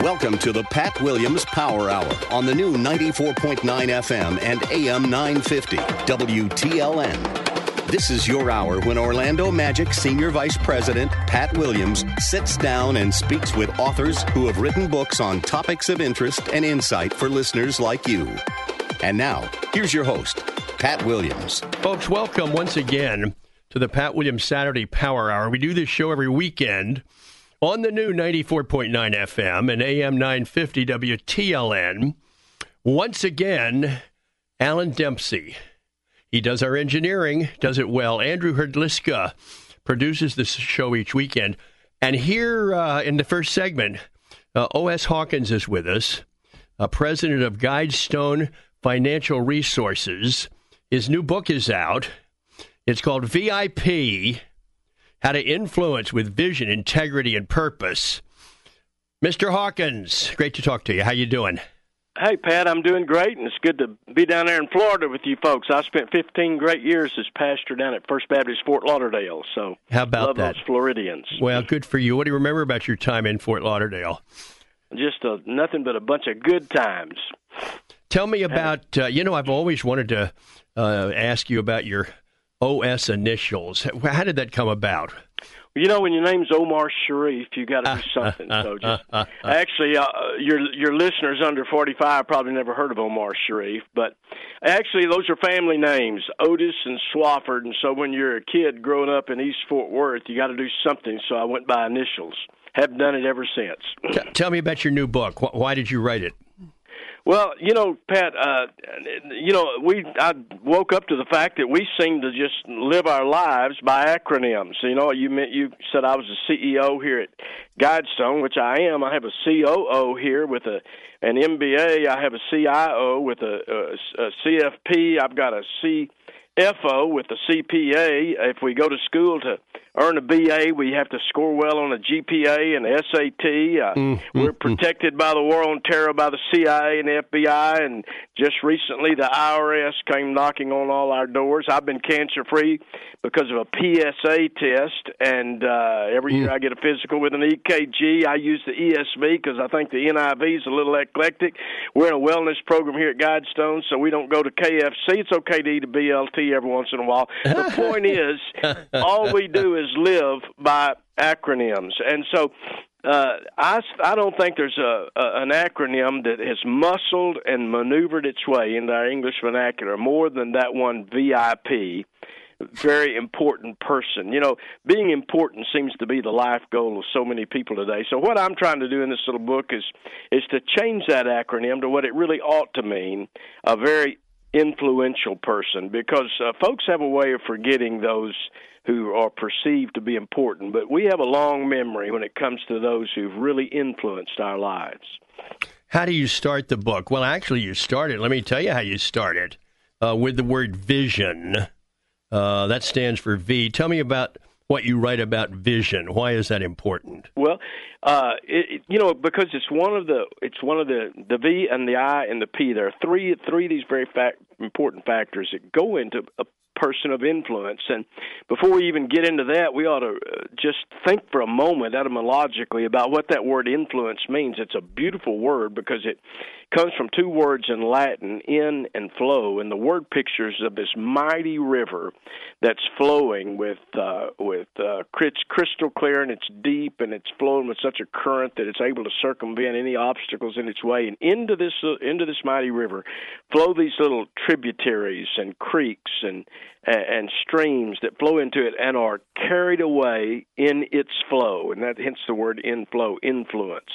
Welcome to the Pat Williams Power Hour on the new 94.9 FM and AM 950 WTLN. This is your hour when Orlando Magic Senior Vice President Pat Williams sits down and speaks with authors who have written books on topics of interest and insight for listeners like you. And now, here's your host, Pat Williams. Folks, welcome once again to the Pat Williams Saturday Power Hour. We do this show every weekend on the new 94.9 FM and AM 950 WTLN. Once again, Alan Dempsey. He does our engineering, does it well. Andrew Herdliska produces this show each weekend. And here uh, in the first segment, uh, O.S. Hawkins is with us, uh, president of Guidestone Financial Resources. His new book is out. It's called VIP How to Influence with Vision, Integrity, and Purpose. Mr. Hawkins, great to talk to you. How you doing? Hey, Pat, I'm doing great, and it's good to be down there in Florida with you folks. I spent 15 great years as pastor down at First Baptist Fort Lauderdale, so how about love that? those Floridians. Well, good for you. What do you remember about your time in Fort Lauderdale? Just a, nothing but a bunch of good times. Tell me about. Uh, you know, I've always wanted to uh, ask you about your OS initials. How did that come about? You know, when your name's Omar Sharif, you got to do something. so just actually, uh, your your listeners under forty five probably never heard of Omar Sharif, but actually, those are family names, Otis and Swafford. And so, when you're a kid growing up in East Fort Worth, you got to do something. So I went by initials. Have done it ever since. Tell me about your new book. Why did you write it? Well, you know, Pat, uh, you know, we I woke up to the fact that we seem to just live our lives by acronyms. You know, you meant you said I was a CEO here at Guidestone, which I am. I have a COO here with a an MBA. I have a CIO with a, a, a CFP. I've got a CFO with a CPA. If we go to school to earn a BA, we have to score well on a GPA and SAT. Uh, mm, we're mm, protected mm. by the war on terror by the CIA and the FBI, and just recently the IRS came knocking on all our doors. I've been cancer free because of a PSA test, and uh, every year I get a physical with an EKG. I use the ESV because I think the NIV is a little eclectic. We're in a wellness program here at Guidestone, so we don't go to KFC. It's okay to eat a BLT every once in a while. The point is, all we do is live by acronyms, and so uh, I I don't think there's a, a an acronym that has muscled and maneuvered its way into our English vernacular more than that one VIP. Very important person. You know, being important seems to be the life goal of so many people today. So what I'm trying to do in this little book is is to change that acronym to what it really ought to mean: a very influential person. Because uh, folks have a way of forgetting those who are perceived to be important, but we have a long memory when it comes to those who've really influenced our lives. How do you start the book? Well, actually, you started. Let me tell you how you started uh, with the word vision. Uh, that stands for V. Tell me about what you write about vision. Why is that important? Well, uh, it, you know, because it's one of the it's one of the the V and the I and the P. There are three three of these very fact, important factors that go into person of influence. And before we even get into that, we ought to uh, just think for a moment etymologically about what that word influence means. It's a beautiful word because it comes from two words in Latin, in and flow, and the word pictures of this mighty river that's flowing with uh, with uh, crystal clear and it's deep and it's flowing with such a current that it's able to circumvent any obstacles in its way. And into this uh, into this mighty river flow these little tributaries and creeks and and streams that flow into it and are carried away in its flow, and that hence the word inflow, influence.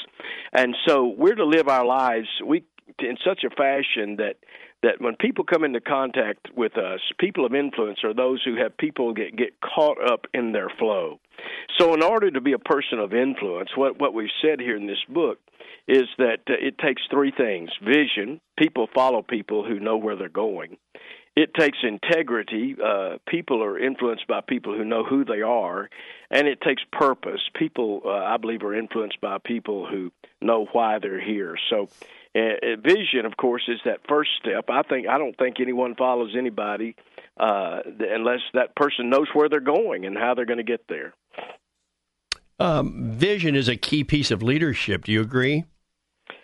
And so we're to live our lives we in such a fashion that that when people come into contact with us, people of influence are those who have people get get caught up in their flow. So, in order to be a person of influence, what what we've said here in this book is that uh, it takes three things: vision. People follow people who know where they're going. It takes integrity. Uh, people are influenced by people who know who they are, and it takes purpose. People, uh, I believe, are influenced by people who know why they're here. So, uh, vision, of course, is that first step. I think I don't think anyone follows anybody uh, unless that person knows where they're going and how they're going to get there. Um, vision is a key piece of leadership. Do you agree?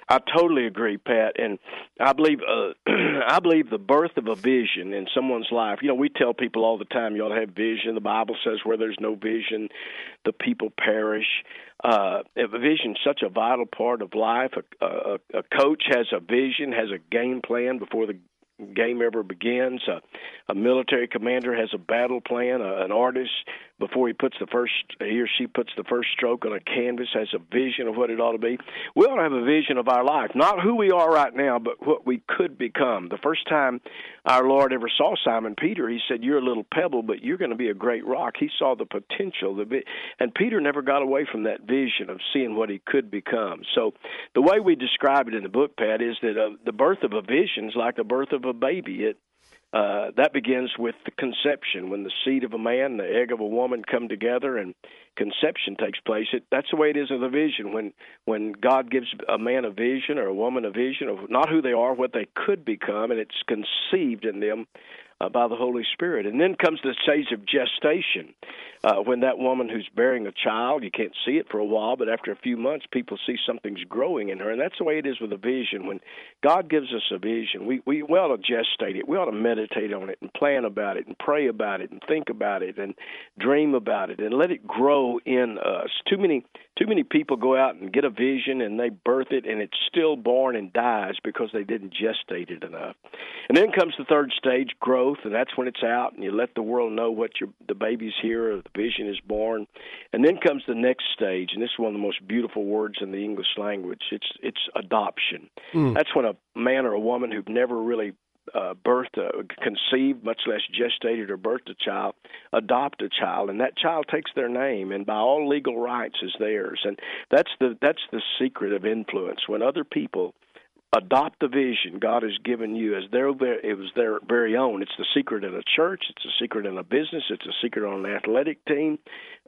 I totally agree, Pat, and I believe uh, I believe the birth of a vision in someone's life. You know, we tell people all the time, you ought to have vision. The Bible says, where there's no vision, the people perish. Uh, a vision is such a vital part of life. A, a, a coach has a vision, has a game plan before the game ever begins. A, a military commander has a battle plan. A, an artist before he puts the first he or she puts the first stroke on a canvas has a vision of what it ought to be. We ought to have a vision of our life, not who we are right now, but what we could become. The first time our Lord ever saw Simon Peter, he said, "You're a little pebble, but you're going to be a great rock." He saw the potential, the and Peter never got away from that vision of seeing what he could become. So, the way we describe it in the book, Pat, is that uh, the birth of a vision is like the birth of a baby. It uh, that begins with the conception when the seed of a man the egg of a woman come together and conception takes place it, that's the way it is in the vision when when god gives a man a vision or a woman a vision of not who they are what they could become and it's conceived in them uh, by the Holy Spirit. And then comes the stage of gestation, uh, when that woman who's bearing a child, you can't see it for a while, but after a few months, people see something's growing in her. And that's the way it is with a vision. When God gives us a vision, we, we, we ought to gestate it. We ought to meditate on it and plan about it and pray about it and think about it and dream about it and let it grow in us. Too many too many people go out and get a vision and they birth it and it's still born and dies because they didn't gestate it enough. And then comes the third stage, growth, and that's when it's out and you let the world know what your the baby's here or the vision is born. And then comes the next stage, and this is one of the most beautiful words in the English language. It's it's adoption. Mm. That's when a man or a woman who've never really uh, birthed, uh, conceived, much less gestated or birthed a child, adopt a child, and that child takes their name and by all legal rights is theirs. And that's the that's the secret of influence. When other people adopt the vision God has given you as their it was their very own. It's the secret in a church, it's a secret in a business, it's a secret on an athletic team.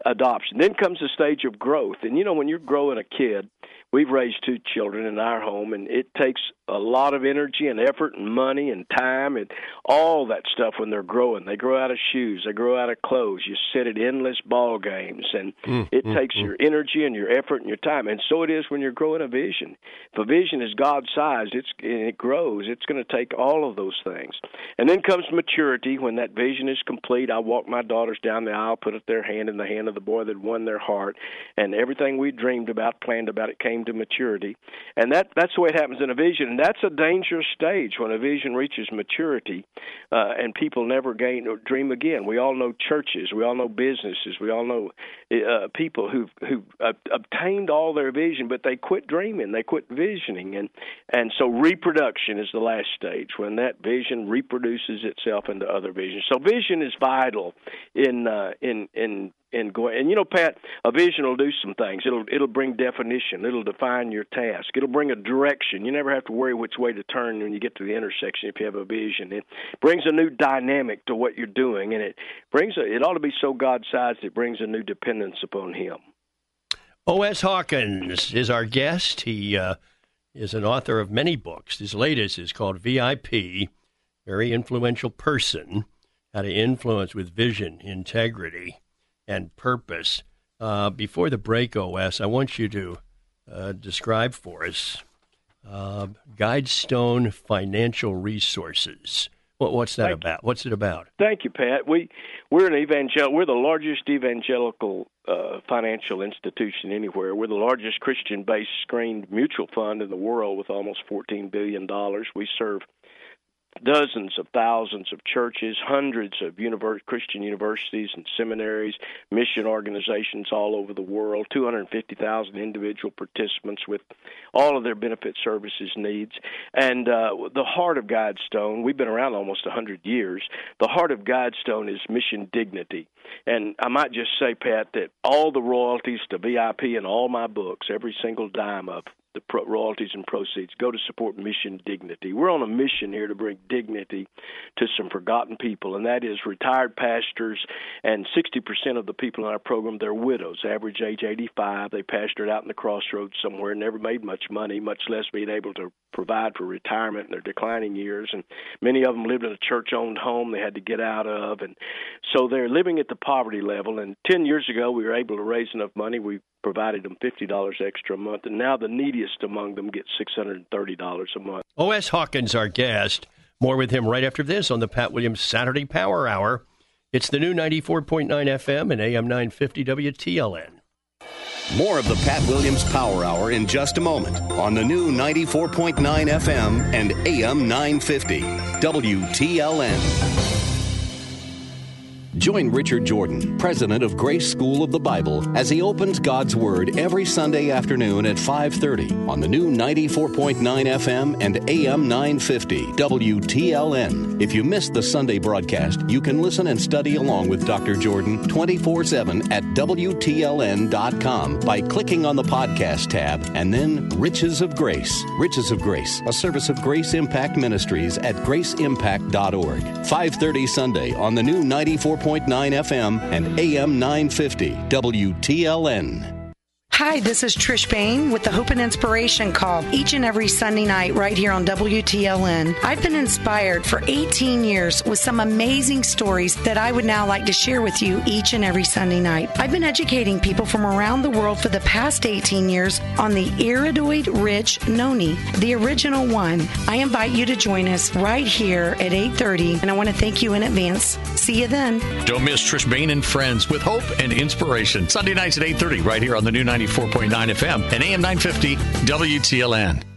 Adoption. Then comes the stage of growth. And you know when you're growing a kid, we've raised two children in our home and it takes a lot of energy and effort and money and time and all that stuff when they're growing. They grow out of shoes, they grow out of clothes. You sit at endless ball games and mm, it mm, takes mm. your energy and your effort and your time. And so it is when you're growing a vision. If a vision is God sized, it's it grows. It's going to take all of those things. And then comes maturity when that vision is complete. I walk my daughters down the aisle, put up their hand in the hand of the boy that won their heart, and everything we dreamed about, planned about it came to maturity. And that that's the way it happens in a vision and that's a dangerous stage when a vision reaches maturity, uh, and people never gain or dream again. We all know churches, we all know businesses, we all know uh, people who who uh, obtained all their vision, but they quit dreaming, they quit visioning, and and so reproduction is the last stage when that vision reproduces itself into other visions. So vision is vital in uh, in in and go and you know pat a vision will do some things. It'll it'll bring definition. It'll define your task. It'll bring a direction. You never have to worry which way to turn when you get to the intersection if you have a vision. It brings a new dynamic to what you're doing and it brings a, it ought to be so god sized it brings a new dependence upon him. Os hawkins is our guest. He uh, is an author of many books. His latest is called vip very influential person how to influence with vision integrity and purpose. Uh, before the break, OS, I want you to uh, describe for us uh, Guidestone Financial Resources. What, what's that Thank about? What's it about? Thank you, Pat. We we're an evangel. We're the largest evangelical uh, financial institution anywhere. We're the largest Christian-based screened mutual fund in the world with almost fourteen billion dollars. We serve dozens of thousands of churches, hundreds of Christian universities and seminaries, mission organizations all over the world, 250,000 individual participants with all of their benefit services needs. And uh, the heart of Guidestone, we've been around almost 100 years, the heart of Guidestone is mission dignity. And I might just say, Pat, that all the royalties to VIP and all my books, every single dime of the pro- royalties and proceeds go to support mission dignity. We're on a mission here to bring dignity to some forgotten people, and that is retired pastors. And 60% of the people in our program they're widows, average age 85. They pastored out in the crossroads somewhere, never made much money, much less being able to provide for retirement in their declining years. And many of them lived in a church-owned home they had to get out of, and so they're living at the poverty level. And 10 years ago, we were able to raise enough money. We provided them $50 extra a month, and now the neediest among them get $630 a month. O.S. Hawkins, our guest. More with him right after this on the Pat Williams Saturday Power Hour. It's the new 94.9 FM and AM 950 WTLN. More of the Pat Williams Power Hour in just a moment on the new 94.9 FM and AM 950 WTLN. Join Richard Jordan, president of Grace School of the Bible, as he opens God's Word every Sunday afternoon at 5:30 on the new 94.9 FM and AM 950 WTLN. If you missed the Sunday broadcast, you can listen and study along with Dr. Jordan 24/7 at WTLN.com by clicking on the podcast tab and then Riches of Grace. Riches of Grace, a service of Grace Impact Ministries at graceimpact.org. 5:30 Sunday on the new 94. 101.9 FM and AM 950 WTLN. Hi, this is Trish Bain with the Hope and Inspiration Call each and every Sunday night right here on WTLN. I've been inspired for 18 years with some amazing stories that I would now like to share with you each and every Sunday night. I've been educating people from around the world for the past 18 years on the iridoid rich noni, the original one. I invite you to join us right here at 8:30 and I want to thank you in advance. See you then. Don't miss Trish Bain and friends with hope and inspiration. Sunday nights at 8:30 right here on the new 90 94.9 FM and AM 950 WTLN.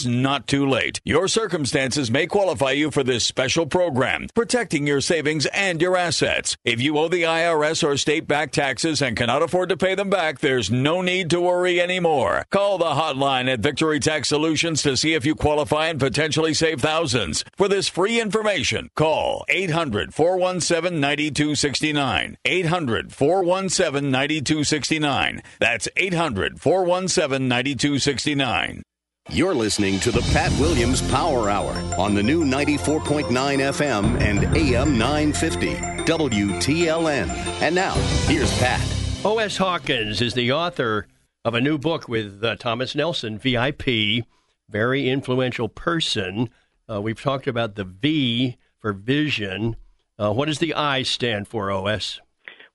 not too late. Your circumstances may qualify you for this special program, protecting your savings and your assets. If you owe the IRS or state back taxes and cannot afford to pay them back, there's no need to worry anymore. Call the hotline at Victory Tax Solutions to see if you qualify and potentially save thousands. For this free information, call 800 417 9269. 800 417 9269. That's 800 417 9269. You're listening to the Pat Williams Power Hour on the new 94.9 FM and AM 950 WTLN. And now, here's Pat. O.S. Hawkins is the author of a new book with uh, Thomas Nelson, VIP, very influential person. Uh, we've talked about the V for vision. Uh, what does the I stand for, O.S.?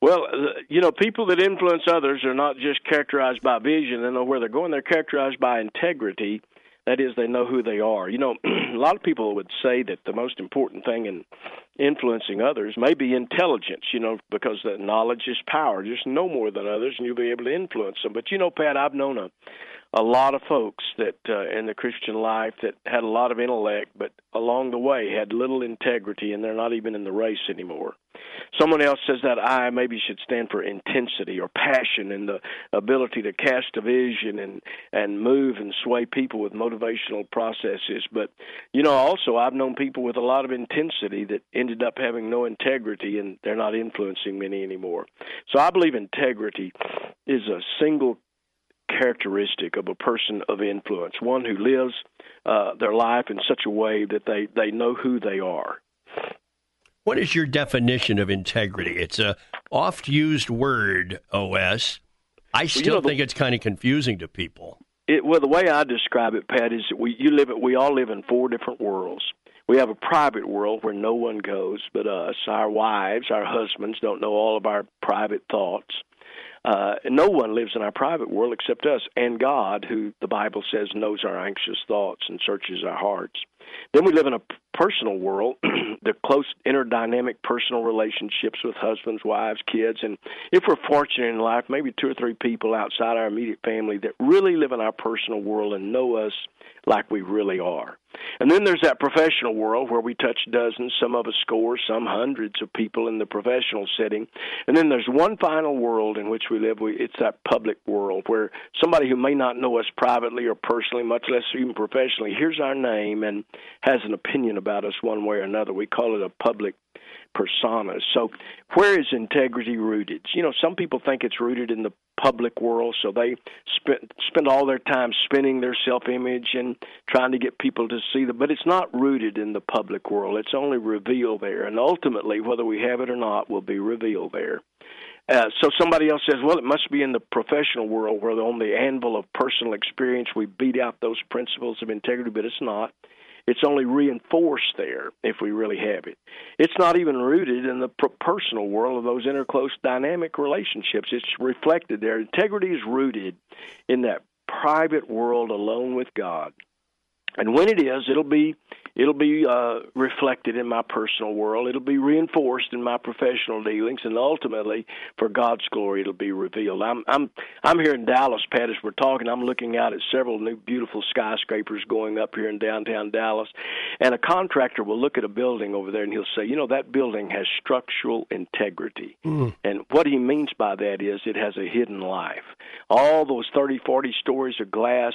Well, uh, you know, people that influence others are not just characterized by vision. They know where they're going. They're characterized by integrity. That is, they know who they are. You know, a lot of people would say that the most important thing in influencing others may be intelligence, you know, because that knowledge is power. Just know more than others, and you'll be able to influence them. But, you know, Pat, I've known a a lot of folks that uh, in the Christian life that had a lot of intellect, but along the way had little integrity, and they're not even in the race anymore. Someone else says that I maybe should stand for intensity or passion and the ability to cast a vision and and move and sway people with motivational processes. But you know, also I've known people with a lot of intensity that ended up having no integrity, and they're not influencing many anymore. So I believe integrity is a single characteristic of a person of influence, one who lives uh, their life in such a way that they, they know who they are. What is your definition of integrity? It's a oft used word, OS. I still well, you know, the, think it's kind of confusing to people. It, well, the way I describe it, Pat, is that we you live it. we all live in four different worlds. We have a private world where no one goes but us. Our wives, our husbands don't know all of our private thoughts. Uh, no one lives in our private world except us and God, who the Bible says knows our anxious thoughts and searches our hearts. Then we live in a personal world, the close interdynamic personal relationships with husbands, wives, kids, and if we're fortunate in life, maybe two or three people outside our immediate family that really live in our personal world and know us like we really are. And then there's that professional world where we touch dozens, some of us scores, some hundreds of people in the professional setting. And then there's one final world in which we live. We, it's that public world where somebody who may not know us privately or personally, much less even professionally, hears our name and has an opinion about us one way or another. We call it a public persona. So, where is integrity rooted? You know, some people think it's rooted in the public world, so they spend spend all their time spinning their self-image and trying to get people to see them. But it's not rooted in the public world. It's only revealed there, and ultimately, whether we have it or not, will be revealed there. Uh, so somebody else says, well, it must be in the professional world where on the anvil of personal experience we beat out those principles of integrity, but it's not. It's only reinforced there if we really have it. It's not even rooted in the personal world of those interclose dynamic relationships. It's reflected there. Integrity is rooted in that private world alone with God. And when it is, it'll be it'll be uh, reflected in my personal world. It'll be reinforced in my professional dealings, and ultimately, for God's glory, it'll be revealed. I'm I'm I'm here in Dallas, Pat. As we're talking, I'm looking out at several new beautiful skyscrapers going up here in downtown Dallas, and a contractor will look at a building over there and he'll say, you know, that building has structural integrity, mm. and what he means by that is it has a hidden life. All those 30, 40 stories of glass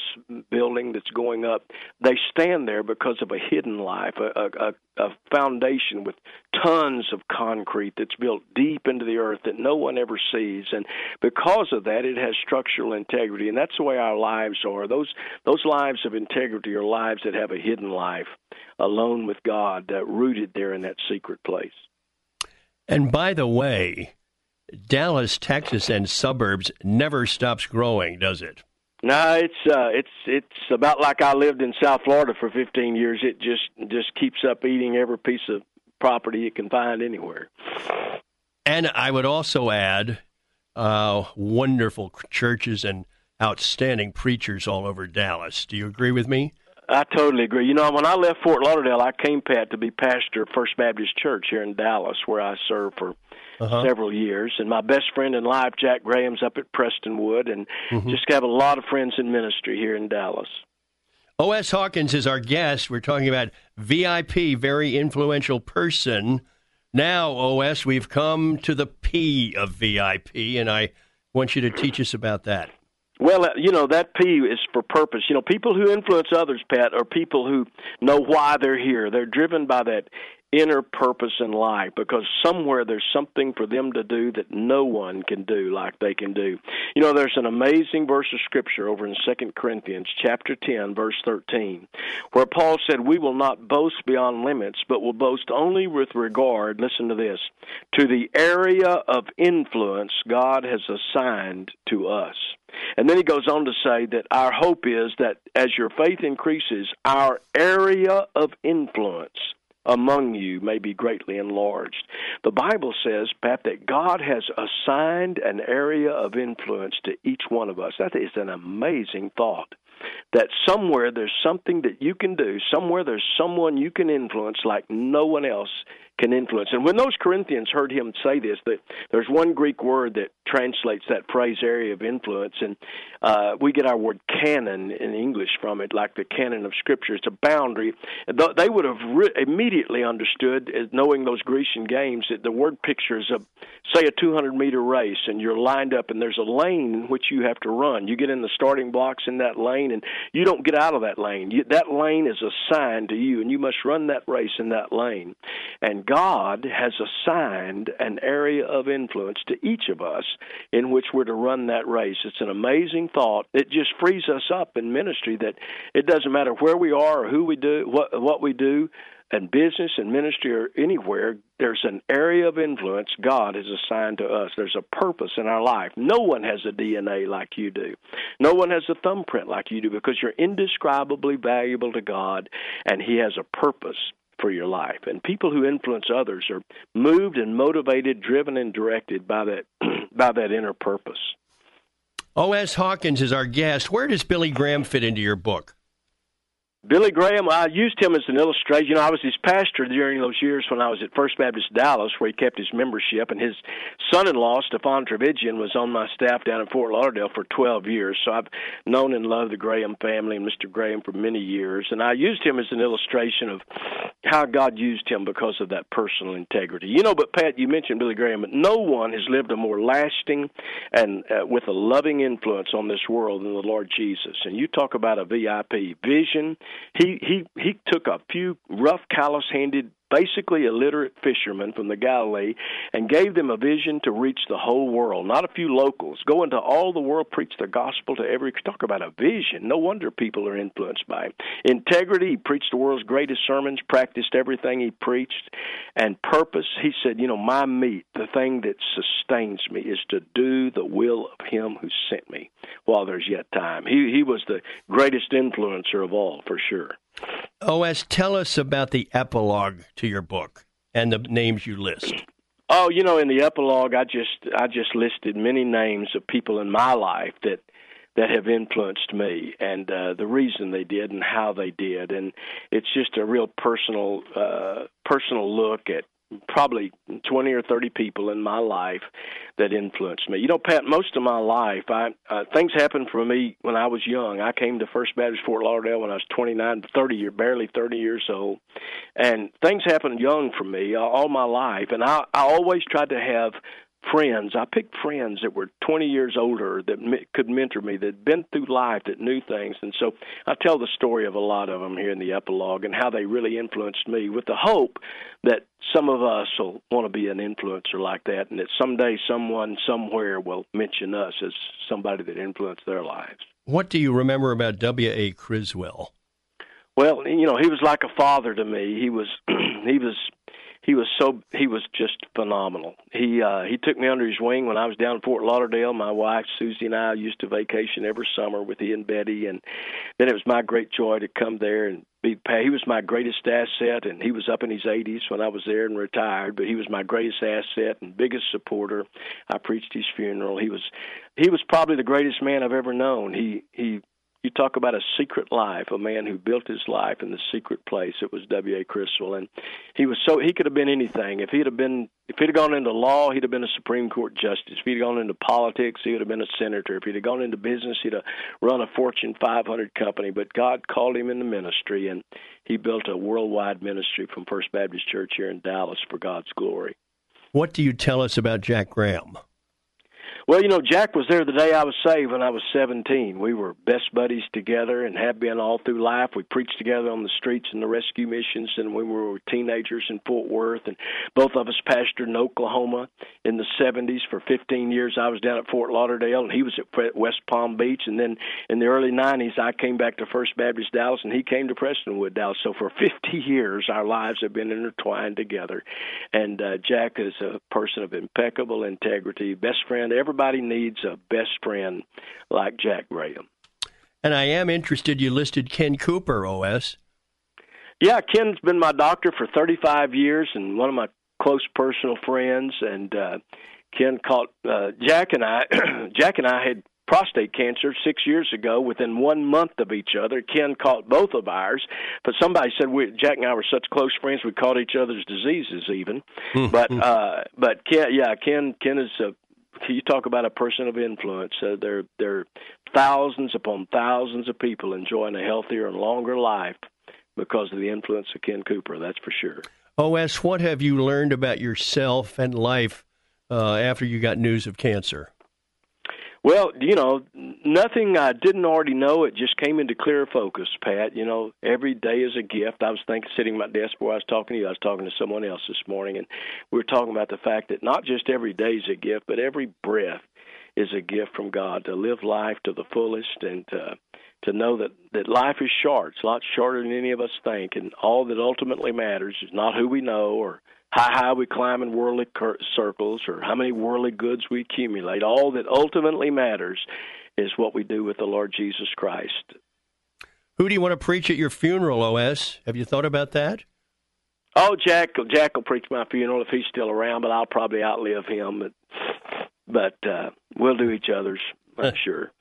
building that's going up, they stand there because of a hidden life, a, a, a foundation with tons of concrete that's built deep into the earth that no one ever sees, and because of that, it has structural integrity, and that's the way our lives are. Those those lives of integrity are lives that have a hidden life, alone with God, uh, rooted there in that secret place. And by the way, Dallas, Texas, and suburbs never stops growing, does it? No, it's uh, it's it's about like I lived in South Florida for 15 years. It just just keeps up eating every piece of property it can find anywhere. And I would also add, uh, wonderful churches and outstanding preachers all over Dallas. Do you agree with me? I totally agree. You know, when I left Fort Lauderdale, I came, Pat, to be pastor of First Baptist Church here in Dallas, where I served for uh-huh. several years. And my best friend in life, Jack Graham's up at Prestonwood, and mm-hmm. just have a lot of friends in ministry here in Dallas. O.S. Hawkins is our guest. We're talking about VIP, very influential person. Now, O.S., we've come to the P of VIP, and I want you to teach us about that. Well, uh, you know, that P is for purpose. You know, people who influence others, Pat, are people who know why they're here. They're driven by that inner purpose in life because somewhere there's something for them to do that no one can do like they can do. You know, there's an amazing verse of scripture over in Second Corinthians chapter 10 verse 13 where Paul said, "We will not boast beyond limits, but will boast only with regard, listen to this, to the area of influence God has assigned to us." And then he goes on to say that our hope is that as your faith increases, our area of influence among you may be greatly enlarged. The Bible says, Pat, that God has assigned an area of influence to each one of us. That is an amazing thought. That somewhere there's something that you can do, somewhere there's someone you can influence like no one else can influence. And when those Corinthians heard him say this, that there's one Greek word that translates that phrase area of influence, and uh, we get our word canon in English from it, like the canon of Scripture. It's a boundary. They would have re- immediately understood, knowing those Grecian games, that the word pictures of, say, a 200 meter race, and you're lined up, and there's a lane in which you have to run. You get in the starting blocks in that lane, and you don't get out of that lane. You, that lane is assigned to you, and you must run that race in that lane. And God has assigned an area of influence to each of us in which we're to run that race. It's an amazing thought. It just frees us up in ministry that it doesn't matter where we are or who we do, what what we do, in business and ministry or anywhere, there's an area of influence God has assigned to us. There's a purpose in our life. No one has a DNA like you do. No one has a thumbprint like you do because you're indescribably valuable to God and He has a purpose for your life. And people who influence others are moved and motivated, driven and directed by that by that inner purpose. O.S. Hawkins is our guest. Where does Billy Graham fit into your book? Billy Graham, I used him as an illustration. You know, I was his pastor during those years when I was at First Baptist Dallas, where he kept his membership, and his son-in-law, Stephan Tchividjian, was on my staff down in Fort Lauderdale for 12 years. So I've known and loved the Graham family and Mr. Graham for many years, and I used him as an illustration of how God used him because of that personal integrity. You know, but Pat, you mentioned Billy Graham, but no one has lived a more lasting and uh, with a loving influence on this world than the Lord Jesus. And you talk about a VIP vision he he he took a few rough, callous-handed basically illiterate fishermen from the Galilee and gave them a vision to reach the whole world, not a few locals. Go into all the world, preach the gospel to every. Talk about a vision. No wonder people are influenced by him. Integrity. He preached the world's greatest sermons, practiced everything he preached, and purpose. He said, you know, my meat, the thing that sustains me, is to do the will of Him who sent me while there's yet time. He he was the greatest influencer of all, for sure. OS, tell us about the epilogue to your book and the names you list. Oh, you know, in the epilogue, I just I just listed many names of people in my life that that have influenced me and uh, the reason they did and how they did, and it's just a real personal uh, personal look at probably 20 or 30 people in my life that influenced me. You know, Pat, most of my life, I uh, things happened for me when I was young. I came to First Baptist Fort Lauderdale when I was 29, 30 year, barely 30 years old, and things happened young for me all my life. And I, I always tried to have friends. I picked friends that were 20 years older that me- could mentor me, that'd been through life, that knew things. And so I tell the story of a lot of them here in the epilogue and how they really influenced me with the hope that some of us will want to be an influencer like that and that someday someone somewhere will mention us as somebody that influenced their lives. What do you remember about W.A. Criswell? Well, you know, he was like a father to me. He was he was he was so he was just phenomenal. He uh he took me under his wing when I was down in Fort Lauderdale. My wife Susie and I used to vacation every summer with he and Betty and then it was my great joy to come there and be he was my greatest asset and he was up in his 80s when I was there and retired but he was my greatest asset and biggest supporter. I preached his funeral. He was he was probably the greatest man I've ever known. He he you talk about a secret life, a man who built his life in the secret place. It was W. A. Criswell, and he was so he could have been anything. If he'd have been, if he'd have gone into law, he'd have been a Supreme Court justice. If he'd gone into politics, he would have been a senator. If he'd have gone into business, he'd have run a Fortune 500 company. But God called him into ministry, and he built a worldwide ministry from First Baptist Church here in Dallas for God's glory. What do you tell us about Jack Graham? Well, you know, Jack was there the day I was saved when I was 17. We were best buddies together and have been all through life. We preached together on the streets in the rescue missions and when we were teenagers in Fort Worth. And both of us pastored in Oklahoma in the 70s for 15 years. I was down at Fort Lauderdale and he was at West Palm Beach. And then in the early 90s, I came back to First Baptist Dallas and he came to Prestonwood Dallas. So for 50 years, our lives have been intertwined together. And uh, Jack is a person of impeccable integrity, best friend ever everybody needs a best friend like Jack Graham. And I am interested. You listed Ken Cooper, OS. Yeah, Ken's been my doctor for 35 years and one of my close personal friends. And uh, Ken caught uh, Jack and I. Jack and I had prostate cancer six years ago within one month of each other. Ken caught both of ours, but somebody said we Jack and I were such close friends we caught each other's diseases even. Hmm. but uh but Ken yeah, Ken Ken is a you talk about a person of influence. Uh, there, there are thousands upon thousands of people enjoying a healthier and longer life because of the influence of Ken Cooper. That's for sure. OS, what have you learned about yourself and life uh, after you got news of cancer? Well, you know, nothing I didn't already know. It just came into clear focus, Pat. You know, every day is a gift. I was thinking, sitting at my desk before I was talking to you, I was talking to someone else this morning, and we were talking about the fact that not just every day is a gift, but every breath is a gift from God to live life to the fullest and to, to know that, that life is short. It's a lot shorter than any of us think, and all that ultimately matters is not who we know or how high we climb in worldly circles or how many worldly goods we accumulate. All that ultimately matters is what we do with the Lord Jesus Christ. Who do you want to preach at your funeral, OS? Have you thought about that? Oh, Jack, Jack will preach my funeral if he's still around, but I'll probably outlive him. But, but uh, we'll do each other's, I'm sure.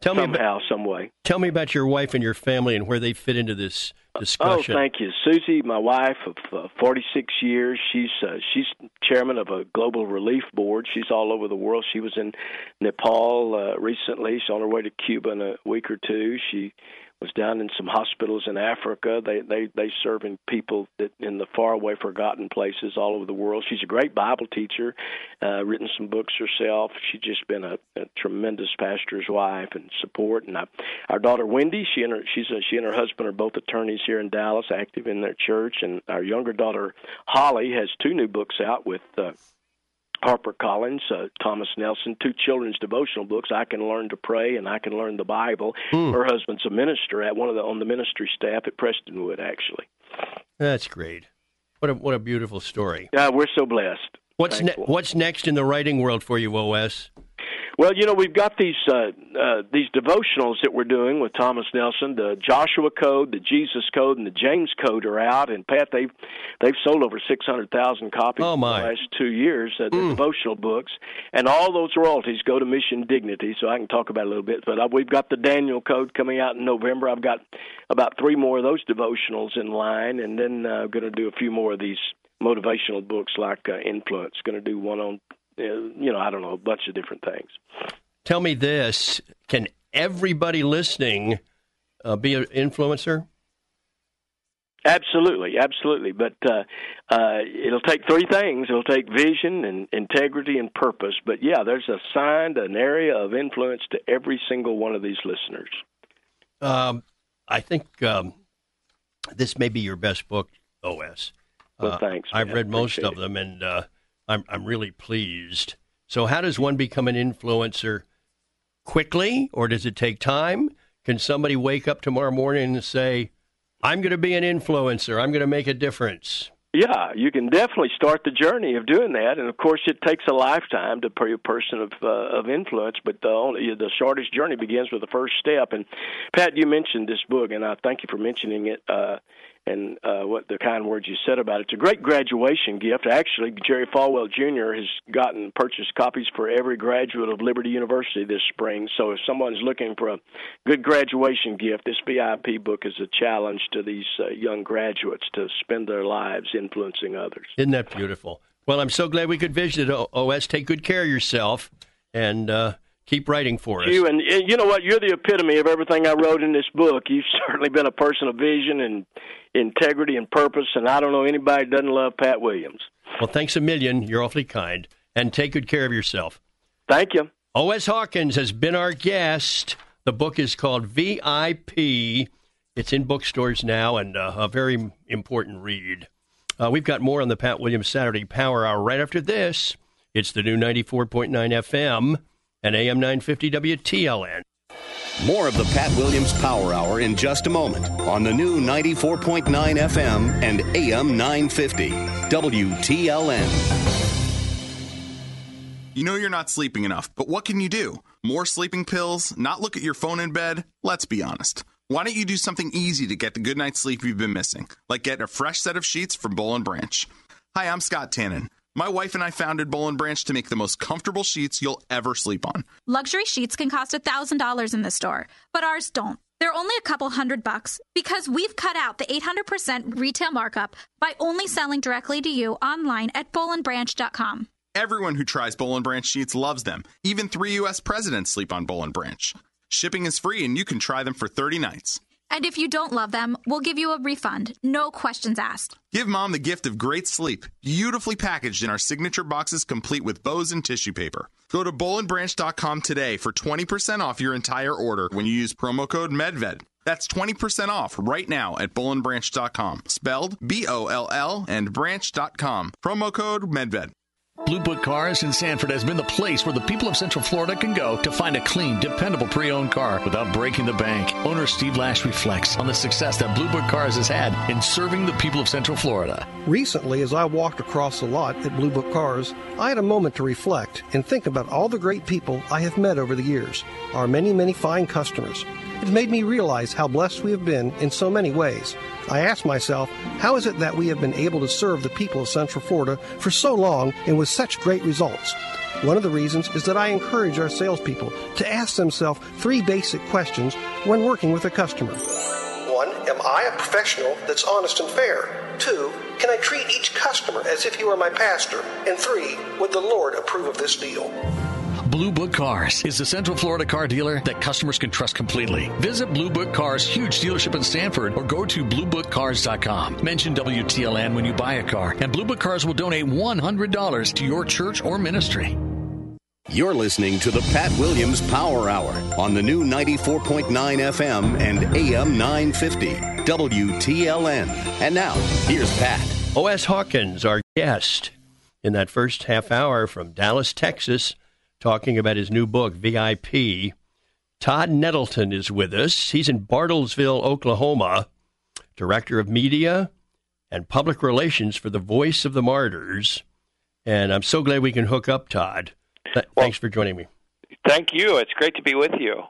Tell somehow, me about, some way. Tell me about your wife and your family and where they fit into this discussion. Oh, thank you, Susie, my wife of uh, 46 years. She's uh, she's chairman of a global relief board. She's all over the world. She was in Nepal uh, recently. She's on her way to Cuba in a week or two. She was down in some hospitals in Africa. They they they serving people that in the faraway forgotten places all over the world. She's a great Bible teacher, uh, written some books herself. She's just been a, a tremendous pastor's wife and support. And I, our daughter Wendy, she and her she's a, she and her husband are both attorneys here in Dallas, active in their church. And our younger daughter Holly has two new books out with. Uh, Harper Collins, uh, Thomas Nelson, two children's devotional books. I can learn to pray and I can learn the Bible. Hmm. Her husband's a minister at one of the on the ministry staff at Prestonwood, actually. That's great. What a what a beautiful story. Yeah, we're so blessed. What's ne- what's next in the writing world for you, OS? Well, you know, we've got these uh, uh, these devotionals that we're doing with Thomas Nelson. The Joshua Code, the Jesus Code, and the James Code are out. And Pat, they've they've sold over six hundred thousand copies oh, in the last two years. Uh, the mm. devotional books, and all those royalties go to Mission Dignity. So I can talk about it a little bit. But uh, we've got the Daniel Code coming out in November. I've got about three more of those devotionals in line, and then uh, I'm going to do a few more of these motivational books like uh, Influence. Going to do one on you know, I don't know, a bunch of different things. Tell me this: Can everybody listening uh, be an influencer? Absolutely, absolutely. But uh, uh, it'll take three things. It'll take vision and integrity and purpose. But yeah, there's assigned an area of influence to every single one of these listeners. Um, I think um, this may be your best book, OS. Well, thanks. I've read most of them, and uh, I'm I'm really pleased. So, how does one become an influencer quickly, or does it take time? Can somebody wake up tomorrow morning and say, "I'm going to be an influencer. I'm going to make a difference"? Yeah, you can definitely start the journey of doing that, and of course, it takes a lifetime to be a person of uh, of influence. But the only the shortest journey begins with the first step. And Pat, you mentioned this book, and I thank you for mentioning it. Uh, and uh, what the kind words you said about it. It's a great graduation gift. Actually, Jerry Falwell Jr. has gotten purchased copies for every graduate of Liberty University this spring. So if someone's looking for a good graduation gift, this VIP book is a challenge to these uh, young graduates to spend their lives influencing others. Isn't that beautiful? Well, I'm so glad we could visit OS. Take good care of yourself, and uh, keep writing for us. You and, and you know what? You're the epitome of everything I wrote in this book. You've certainly been a person of vision and integrity and purpose, and I don't know anybody doesn't love Pat Williams. Well, thanks a million. You're awfully kind. And take good care of yourself. Thank you. O.S. Hawkins has been our guest. The book is called VIP. It's in bookstores now and uh, a very important read. Uh, we've got more on the Pat Williams Saturday Power Hour right after this. It's the new 94.9 FM and AM 950 WTLN. More of the Pat Williams Power Hour in just a moment on the new 94.9 FM and AM 950 WTLN. You know you're not sleeping enough, but what can you do? More sleeping pills? Not look at your phone in bed? Let's be honest. Why don't you do something easy to get the good night's sleep you've been missing, like get a fresh set of sheets from Boll and Branch? Hi, I'm Scott Tannen. My wife and I founded Boll and Branch to make the most comfortable sheets you'll ever sleep on. Luxury sheets can cost $1,000 in the store, but ours don't. They're only a couple hundred bucks because we've cut out the 800% retail markup by only selling directly to you online at bollandbranch.com. Everyone who tries and Branch sheets loves them. Even three U.S. presidents sleep on and Branch. Shipping is free and you can try them for 30 nights. And if you don't love them, we'll give you a refund, no questions asked. Give mom the gift of great sleep, beautifully packaged in our signature boxes complete with bows and tissue paper. Go to bollandbranch.com today for 20% off your entire order when you use promo code MEDVED. That's 20% off right now at bollandbranch.com. Spelled B O L L and branch.com. Promo code MEDVED. Blue Book Cars in Sanford has been the place where the people of Central Florida can go to find a clean, dependable pre owned car without breaking the bank. Owner Steve Lash reflects on the success that Blue Book Cars has had in serving the people of Central Florida. Recently, as I walked across the lot at Blue Book Cars, I had a moment to reflect and think about all the great people I have met over the years, our many, many fine customers. It's made me realize how blessed we have been in so many ways. I asked myself, how is it that we have been able to serve the people of Central Florida for so long and with such great results? One of the reasons is that I encourage our salespeople to ask themselves three basic questions when working with a customer. One, am I a professional that's honest and fair? Two, can I treat each customer as if he were my pastor? And three, would the Lord approve of this deal? Blue Book Cars is the Central Florida car dealer that customers can trust completely. Visit Blue Book Cars' huge dealership in Sanford or go to bluebookcars.com. Mention WTLN when you buy a car, and Blue Book Cars will donate $100 to your church or ministry. You're listening to the Pat Williams Power Hour on the new 94.9 FM and AM 950 WTLN. And now, here's Pat. O.S. Hawkins, our guest in that first half hour from Dallas, Texas, talking about his new book, VIP. Todd Nettleton is with us. He's in Bartlesville, Oklahoma, director of media and public relations for the Voice of the Martyrs. And I'm so glad we can hook up, Todd. Th- well, thanks for joining me. Thank you. It's great to be with you.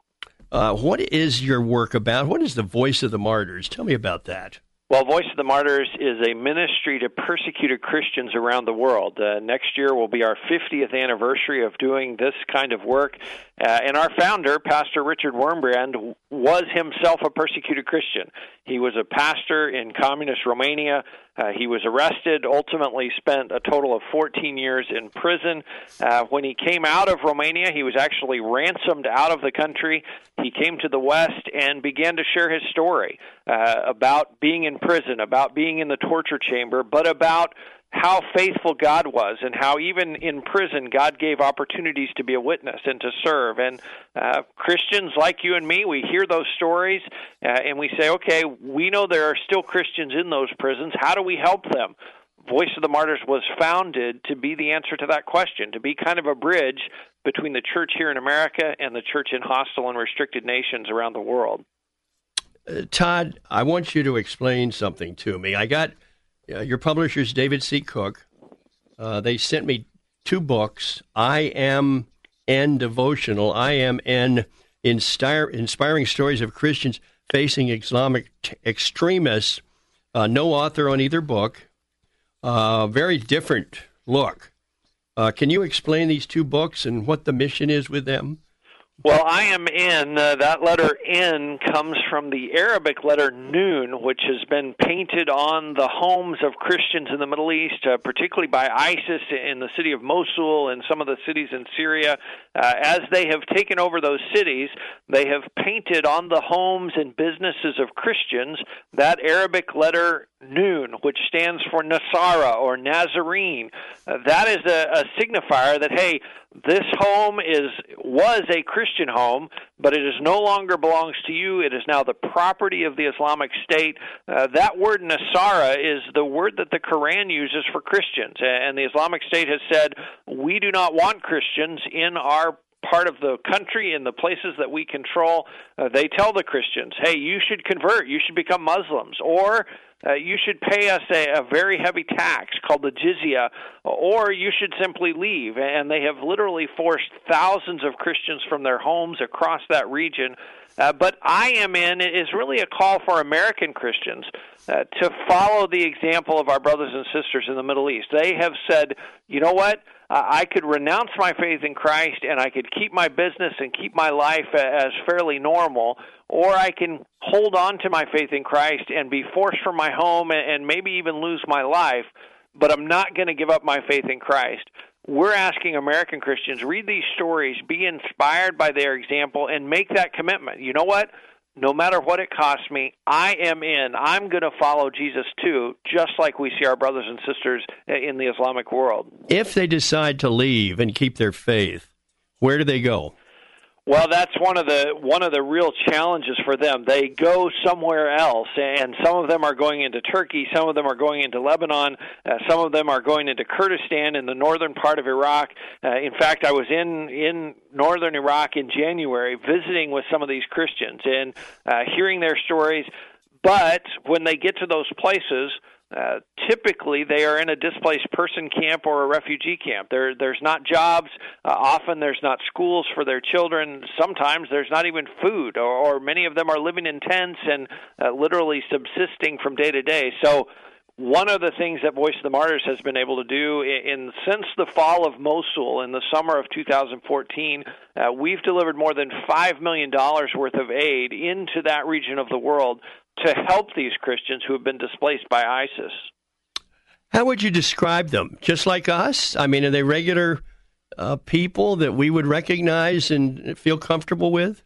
Uh, what is your work about? What is the Voice of the Martyrs? Tell me about that. Well, Voice of the Martyrs is a ministry to persecuted Christians around the world. Uh, next year will be our 50th anniversary of doing this kind of work. Uh, and our founder, Pastor Richard Wurmbrand, was himself a persecuted Christian. He was a pastor in communist Romania. Uh, he was arrested, ultimately spent a total of 14 years in prison. Uh, when he came out of Romania, he was actually ransomed out of the country. He came to the West and began to share his story uh, about being in prison, about being in the torture chamber, but about how faithful God was, and how even in prison, God gave opportunities to be a witness and to serve. And uh, Christians like you and me, we hear those stories uh, and we say, okay, we know there are still Christians in those prisons. How do we help them? Voice of the Martyrs was founded to be the answer to that question, to be kind of a bridge between the church here in America and the church in hostile and restricted nations around the world. Uh, Todd, I want you to explain something to me. I got uh, your publishers, David C. Cook. Uh, they sent me two books. I am N devotional. I am N inspire, inspiring stories of Christians facing Islamic t- extremists. Uh, no author on either book. Uh, very different look. Uh, can you explain these two books and what the mission is with them? Well, I am N. Uh, that letter N comes from the Arabic letter Noon, which has been painted on the homes of Christians in the Middle East, uh, particularly by ISIS in the city of Mosul and some of the cities in Syria. Uh, as they have taken over those cities, they have painted on the homes and businesses of Christians that Arabic letter Noon, which stands for Nasara or Nazarene. Uh, that is a, a signifier that, hey, this home is was a Christian home, but it is no longer belongs to you. It is now the property of the Islamic State. Uh, that word Nasara is the word that the Quran uses for Christians, and the Islamic State has said we do not want Christians in our part of the country in the places that we control, uh, they tell the Christians, hey, you should convert, you should become Muslims, or uh, you should pay us a, a very heavy tax called the jizya, or you should simply leave. And they have literally forced thousands of Christians from their homes across that region. Uh, but I am N is really a call for American Christians uh, to follow the example of our brothers and sisters in the Middle East. They have said, you know what? I could renounce my faith in Christ and I could keep my business and keep my life as fairly normal, or I can hold on to my faith in Christ and be forced from my home and maybe even lose my life, but I'm not going to give up my faith in Christ. We're asking American Christians read these stories, be inspired by their example, and make that commitment. You know what? no matter what it costs me, I am in. I'm going to follow Jesus too, just like we see our brothers and sisters in the Islamic world. If they decide to leave and keep their faith, where do they go? Well, that's one of the one of the real challenges for them. They go somewhere else, and some of them are going into Turkey, some of them are going into Lebanon, uh, some of them are going into Kurdistan in the northern part of Iraq. Uh, in fact, I was in in northern Iraq in January visiting with some of these Christians and uh, hearing their stories. But when they get to those places, uh, typically they are in a displaced person camp or a refugee camp. There, there's not jobs. Uh, often there's not schools for their children. Sometimes there's not even food, or, or many of them are living in tents and uh, literally subsisting from day to day. So one of the things that Voice of the Martyrs has been able to do in, in since the fall of Mosul in the summer of 2014, uh, we've delivered more than five million dollars worth of aid into that region of the world to help these Christians who have been displaced by ISIS. How would you describe them? Just like us? I mean, are they regular uh, people that we would recognize and feel comfortable with?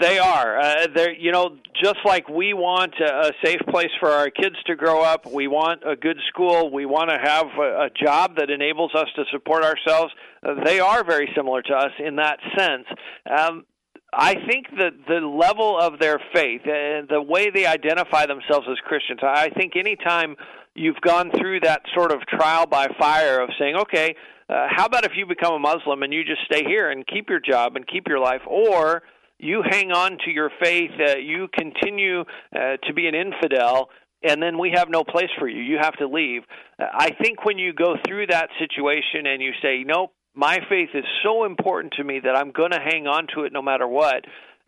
They are. Uh, they're, you know, just like we want a, a safe place for our kids to grow up, we want a good school, we want to have a, a job that enables us to support ourselves. Uh, they are very similar to us in that sense. Um, I think that the level of their faith, and the way they identify themselves as Christians, I think anytime you've gone through that sort of trial by fire of saying, okay, uh, how about if you become a Muslim and you just stay here and keep your job and keep your life, or you hang on to your faith, uh, you continue uh, to be an infidel, and then we have no place for you. You have to leave. Uh, I think when you go through that situation and you say, nope, my faith is so important to me that I'm going to hang on to it no matter what.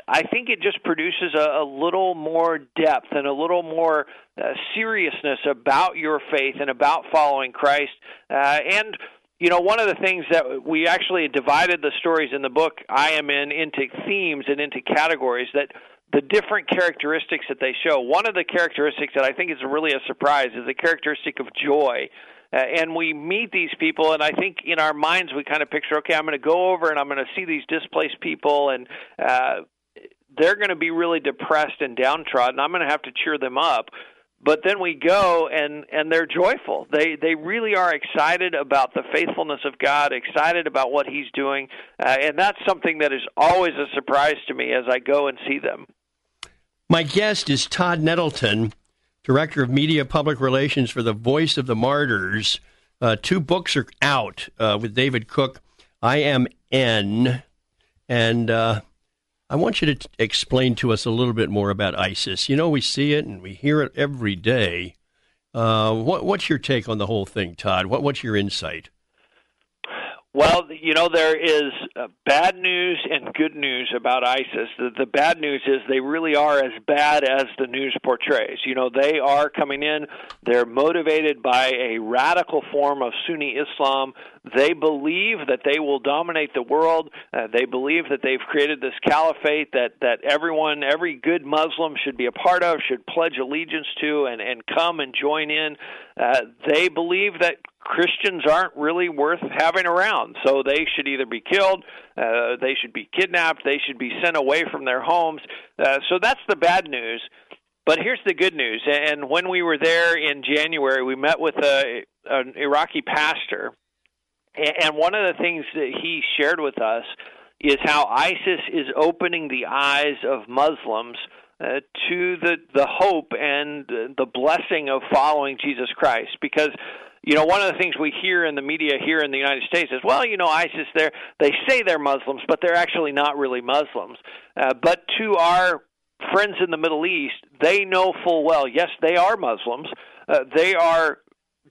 I think it just produces a, a little more depth and a little more uh, seriousness about your faith and about following Christ. Uh, and you know, one of the things that we actually divided the stories in the book I am N into themes and into categories that the different characteristics that they show. One of the characteristics that I think is really a surprise is the characteristic of joy. Uh, and we meet these people, and I think in our minds we kind of picture, okay, I'm going to go over and I'm going to see these displaced people, and uh, they're going to be really depressed and downtrodden. I'm going to have to cheer them up but then we go and and they're joyful they they really are excited about the faithfulness of god excited about what he's doing uh, and that's something that is always a surprise to me as i go and see them my guest is todd nettleton director of media public relations for the voice of the martyrs uh, two books are out uh, with david cook i am n and uh, I want you to t- explain to us a little bit more about ISIS. You know, we see it and we hear it every day. Uh, what, what's your take on the whole thing, Todd? What, what's your insight? Well, you know, there is uh, bad news and good news about ISIS. The, the bad news is they really are as bad as the news portrays. You know, they are coming in, they're motivated by a radical form of Sunni Islam. They believe that they will dominate the world. Uh, they believe that they've created this caliphate that, that everyone, every good Muslim should be a part of, should pledge allegiance to, and, and come and join in. Uh, they believe that Christians aren't really worth having around. So they should either be killed, uh, they should be kidnapped, they should be sent away from their homes. Uh, so that's the bad news. But here's the good news. And when we were there in January, we met with a, an Iraqi pastor. And one of the things that he shared with us is how ISIS is opening the eyes of Muslims uh, to the the hope and the blessing of following Jesus Christ because you know, one of the things we hear in the media here in the United States is, well, you know, ISIS, they're, they say they're Muslims, but they're actually not really Muslims. Uh, but to our friends in the Middle East, they know full well, yes, they are Muslims. Uh, they are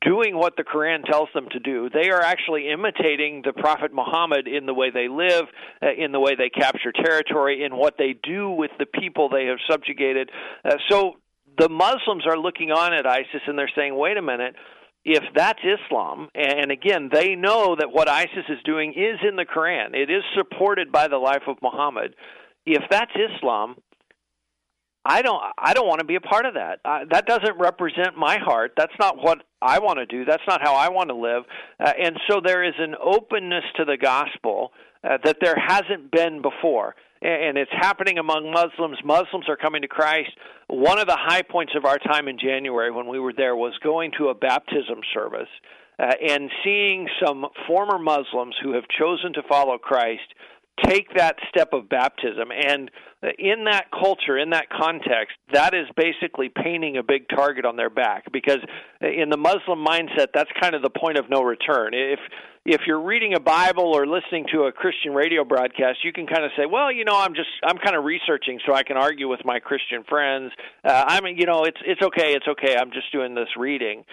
doing what the Quran tells them to do. They are actually imitating the Prophet Muhammad in the way they live, uh, in the way they capture territory, in what they do with the people they have subjugated. Uh, so the Muslims are looking on at ISIS and they're saying, wait a minute, if that's Islam, and again, they know that what ISIS is doing is in the Quran, it is supported by the life of Muhammad. If that's Islam, I don't I don't want to be a part of that. Uh, that doesn't represent my heart. That's not what I want to do. That's not how I want to live. Uh, and so there is an openness to the gospel uh, that there hasn't been before and it's happening among Muslims. Muslims are coming to Christ. One of the high points of our time in January when we were there was going to a baptism service uh, and seeing some former Muslims who have chosen to follow Christ take that step of baptism. And in that culture, in that context, that is basically painting a big target on their back because in the Muslim mindset, that's kind of the point of no return. If if you're reading a Bible or listening to a Christian radio broadcast, you can kind of say, "Well, you know, I'm just I'm kind of researching so I can argue with my Christian friends. Uh, I'm, you know, it's it's okay, it's okay. I'm just doing this reading."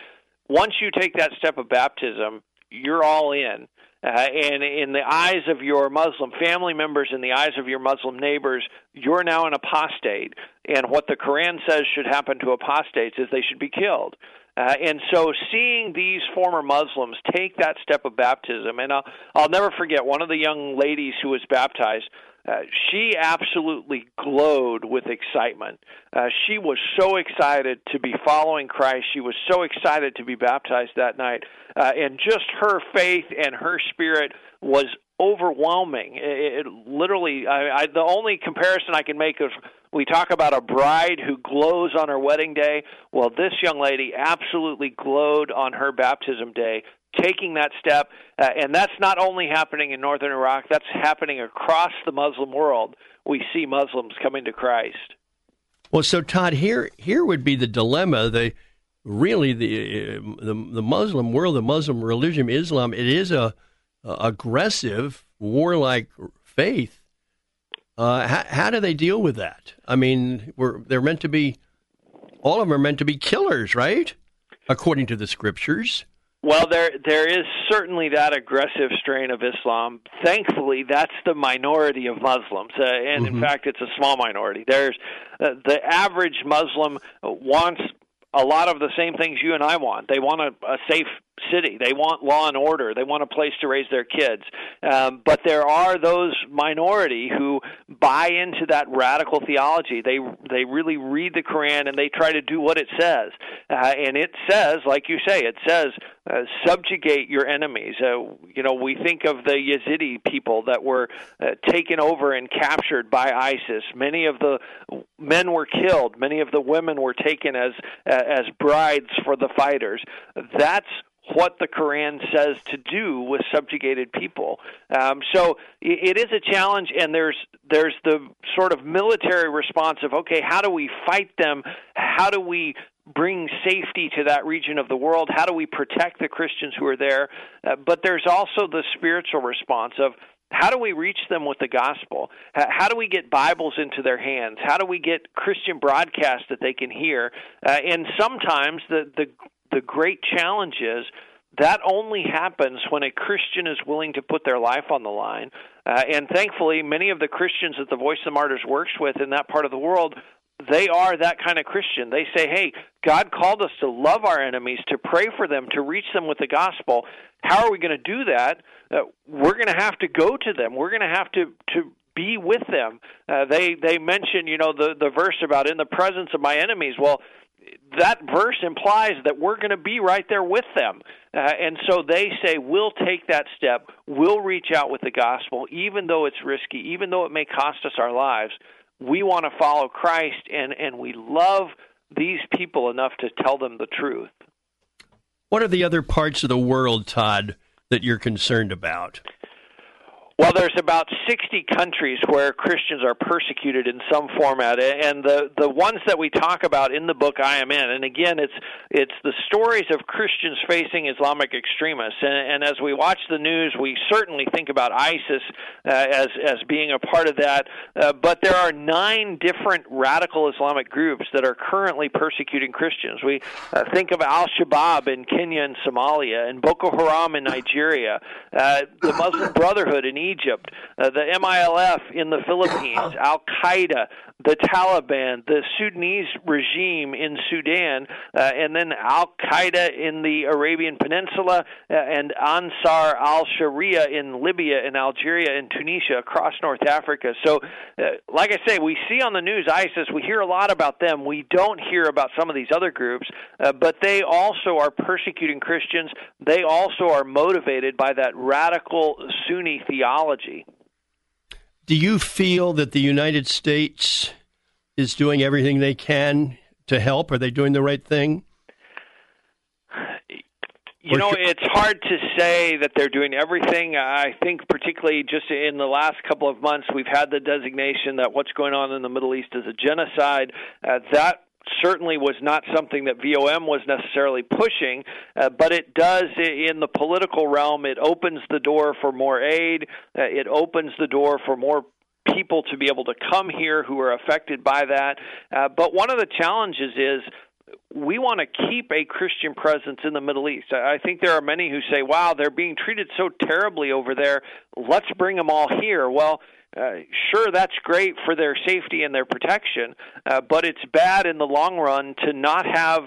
Once you take that step of baptism, you're all in. Uh, and in the eyes of your Muslim family members, in the eyes of your Muslim neighbors, you're now an apostate. And what the Quran says should happen to apostates is they should be killed. Uh, and so, seeing these former Muslims take that step of baptism, and I'll, I'll never forget one of the young ladies who was baptized. Uh, she absolutely glowed with excitement. Uh, she was so excited to be following Christ. She was so excited to be baptized that night. Uh, and just her faith and her spirit was overwhelming. It, it literally, I, I, the only comparison I can make is we talk about a bride who glows on her wedding day. Well, this young lady absolutely glowed on her baptism day taking that step. Uh, and that's not only happening in northern Iraq, that's happening across the Muslim world. We see Muslims coming to Christ. Well, so Todd, here here would be the dilemma. The really the the, the Muslim world, the Muslim religion, Islam, it is a, a aggressive, warlike faith. Uh, how, how do they deal with that? I mean, they're meant to be, all of them are meant to be killers, right? According to the scriptures. Well, there there is certainly that aggressive strain of Islam. Thankfully, that's the minority of Muslims, uh, and mm-hmm. in fact, it's a small minority. There's uh, the average Muslim wants a lot of the same things you and I want. They want a, a safe city. They want law and order. They want a place to raise their kids. Um, but there are those minority who buy into that radical theology. They they really read the Quran and they try to do what it says. Uh, and it says, like you say, it says uh, subjugate your enemies. Uh, you know, we think of the Yazidi people that were uh, taken over and captured by ISIS. Many of the men were killed. Many of the women were taken as as brides for the fighters. That's what the Quran says to do with subjugated people. Um, so it is a challenge, and there's there's the sort of military response of okay, how do we fight them? How do we bring safety to that region of the world? How do we protect the Christians who are there? Uh, but there's also the spiritual response of how do we reach them with the gospel? How do we get Bibles into their hands? How do we get Christian broadcasts that they can hear? Uh, and sometimes the, the the great challenge is that only happens when a Christian is willing to put their life on the line. Uh, and thankfully, many of the Christians that the Voice of the Martyrs works with in that part of the world, they are that kind of Christian. They say, hey, God called us to love our enemies, to pray for them, to reach them with the gospel. How are we going to do that? Uh, we're going to have to go to them. We're going to have to, to be with them. Uh, they they mention, you know, the the verse about in the presence of my enemies. Well, that verse implies that we're going to be right there with them. Uh, and so they say, we'll take that step. We'll reach out with the gospel, even though it's risky, even though it may cost us our lives. We want to follow Christ, and, and we love these people enough to tell them the truth. What are the other parts of the world, Todd, that you're concerned about? Well, there's about 60 countries where Christians are persecuted in some format, and the the ones that we talk about in the book I am N, and again, it's it's the stories of Christians facing Islamic extremists, and, and as we watch the news, we certainly think about ISIS uh, as as being a part of that, uh, but there are nine different radical Islamic groups that are currently persecuting Christians. We uh, think of Al Shabaab in Kenya and Somalia, and Boko Haram in Nigeria, uh, the Muslim Brotherhood in Egypt, uh, the MILF in the Philippines, Al Qaeda, the Taliban, the Sudanese regime in Sudan, uh, and then Al Qaeda in the Arabian Peninsula, uh, and Ansar al Sharia in Libya and Algeria and Tunisia across North Africa. So, uh, like I say, we see on the news ISIS, we hear a lot about them. We don't hear about some of these other groups, uh, but they also are persecuting Christians. They also are motivated by that radical Sunni theology. Do you feel that the United States is doing everything they can to help? Are they doing the right thing? You know, it's hard to say that they're doing everything. I think, particularly just in the last couple of months, we've had the designation that what's going on in the Middle East is a genocide. Uh, that certainly was not something that VOM was necessarily pushing, uh, but it does in the political realm. It opens the door for more aid. Uh, it opens the door for more people to be able to come here who are affected by that. Uh, but one of the challenges is we want to keep a Christian presence in the Middle East. I think there are many who say, wow, they're being treated so terribly over there. Let's bring them all here. Well, uh, sure, that's great for their safety and their protection, uh, but it's bad in the long run to not have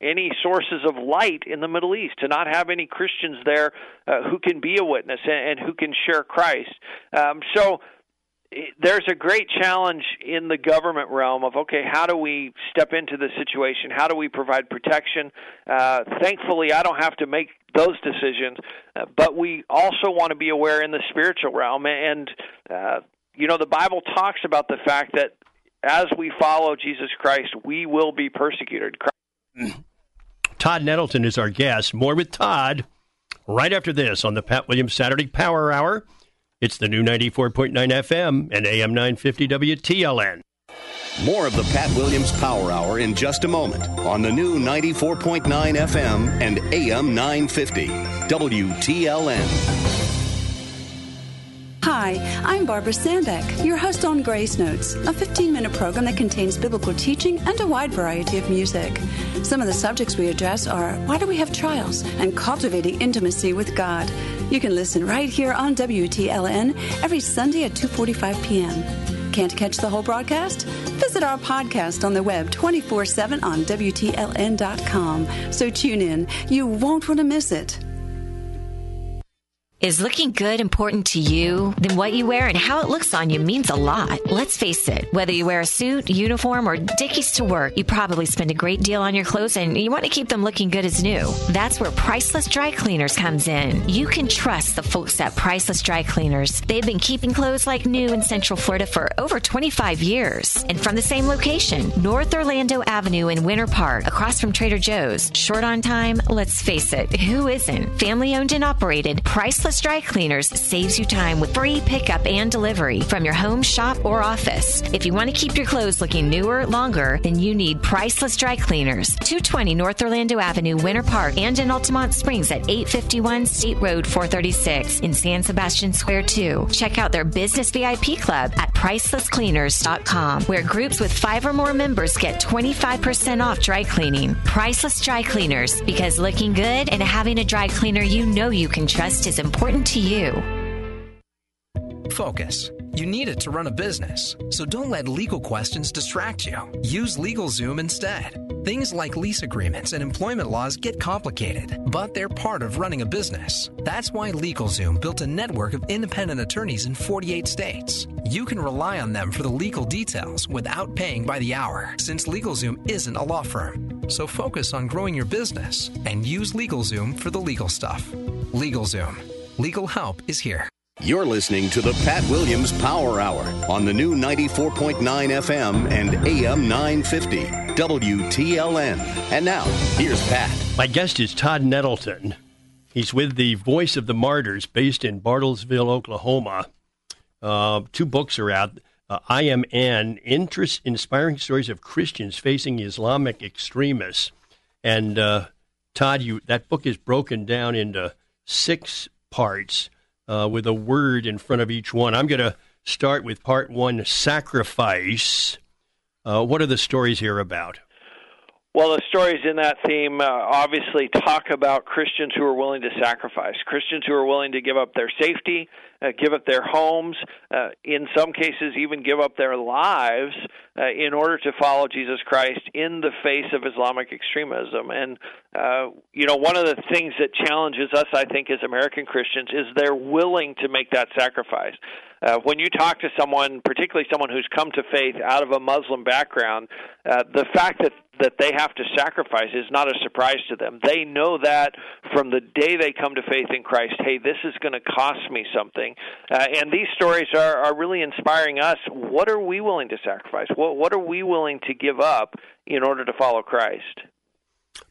any sources of light in the Middle East, to not have any Christians there uh, who can be a witness and, and who can share Christ. Um, so, there's a great challenge in the government realm of okay, how do we step into the situation? How do we provide protection? Uh, thankfully, I don't have to make those decisions, uh, but we also want to be aware in the spiritual realm. And uh, you know, the Bible talks about the fact that as we follow Jesus Christ, we will be persecuted. Todd Nettleton is our guest. More with Todd right after this on the Pat Williams Saturday Power Hour. It's the new 94.9 FM and AM 950 WTLN. More of the Pat Williams Power Hour in just a moment on the new 94.9 FM and AM 950 WTLN. Hi, I'm Barbara Sandbeck, your host on Grace Notes, a 15 minute program that contains biblical teaching and a wide variety of music. Some of the subjects we address are why do we have trials and cultivating intimacy with God. You can listen right here on WTLN every Sunday at 2:45 p.m. Can't catch the whole broadcast? Visit our podcast on the web 24/7 on WTLN.com. So tune in. You won't want to miss it. Is looking good important to you? Then what you wear and how it looks on you means a lot. Let's face it, whether you wear a suit, uniform, or dickies to work, you probably spend a great deal on your clothes and you want to keep them looking good as new. That's where Priceless Dry Cleaners comes in. You can trust the folks at Priceless Dry Cleaners. They've been keeping clothes like new in Central Florida for over 25 years. And from the same location, North Orlando Avenue in Winter Park, across from Trader Joe's. Short on time? Let's face it, who isn't? Family owned and operated, Priceless Priceless Dry Cleaners saves you time with free pickup and delivery from your home, shop, or office. If you want to keep your clothes looking newer, longer, then you need Priceless Dry Cleaners. 220 North Orlando Avenue, Winter Park, and in Altamonte Springs at 851 State Road 436 in San Sebastian Square 2. Check out their business VIP club at pricelesscleaners.com, where groups with five or more members get 25% off dry cleaning. Priceless Dry Cleaners, because looking good and having a dry cleaner you know you can trust is important important to you. Focus. You need it to run a business, so don't let legal questions distract you. Use LegalZoom instead. Things like lease agreements and employment laws get complicated, but they're part of running a business. That's why LegalZoom built a network of independent attorneys in 48 states. You can rely on them for the legal details without paying by the hour, since LegalZoom isn't a law firm. So focus on growing your business and use LegalZoom for the legal stuff. LegalZoom Legal help is here. You're listening to the Pat Williams Power Hour on the new 94.9 FM and AM 950 WTLN. And now, here's Pat. My guest is Todd Nettleton. He's with the Voice of the Martyrs based in Bartlesville, Oklahoma. Uh, two books are out. Uh, I am an interest inspiring stories of Christians facing Islamic extremists. And uh, Todd, you that book is broken down into six parts uh, with a word in front of each one. I'm going to start with part one sacrifice. Uh, what are the stories here about? Well, the stories in that theme uh, obviously talk about Christians who are willing to sacrifice, Christians who are willing to give up their safety, uh, give up their homes, uh, in some cases, even give up their lives uh, in order to follow Jesus Christ in the face of Islamic extremism. And, uh, you know, one of the things that challenges us, I think, as American Christians is they're willing to make that sacrifice. Uh, when you talk to someone, particularly someone who's come to faith out of a Muslim background, uh, the fact that that they have to sacrifice is not a surprise to them. They know that from the day they come to faith in Christ. Hey, this is going to cost me something, uh, and these stories are are really inspiring us. What are we willing to sacrifice? What what are we willing to give up in order to follow Christ?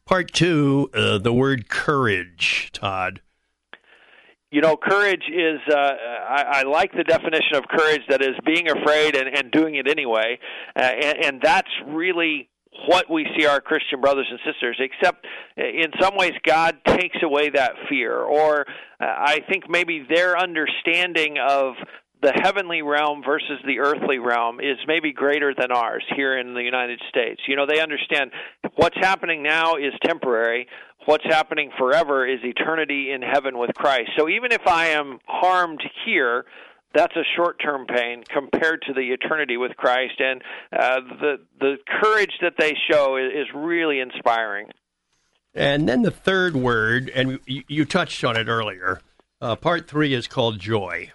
Part two, uh, the word courage, Todd you know, courage is, uh, I, I like the definition of courage that is being afraid and, and doing it anyway. Uh, and, and that's really what we see our Christian brothers and sisters, except in some ways God takes away that fear. Or uh, I think maybe their understanding of the heavenly realm versus the earthly realm is maybe greater than ours here in the United States. You know, they understand what's happening now is temporary, what's happening forever is eternity in heaven with Christ. So even if I am harmed here, that's a short-term pain compared to the eternity with Christ, and uh, the the courage that they show is, is really inspiring. And then the third word, and you, you touched on it earlier. Uh, part three is called joy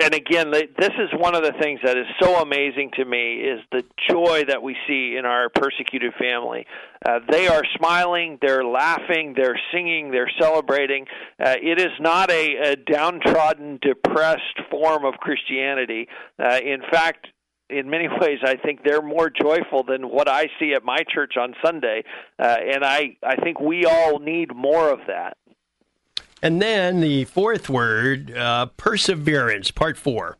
and again, this is one of the things that is so amazing to me is the joy that we see in our persecuted family. Uh, they are smiling, they're laughing, they're singing, they're celebrating. Uh, it is not a, a downtrodden, depressed form of Christianity. Uh, in fact, in many ways, I think they're more joyful than what I see at my church on Sunday, uh, and I I think we all need more of that. And then the fourth word, uh, perseverance, part four.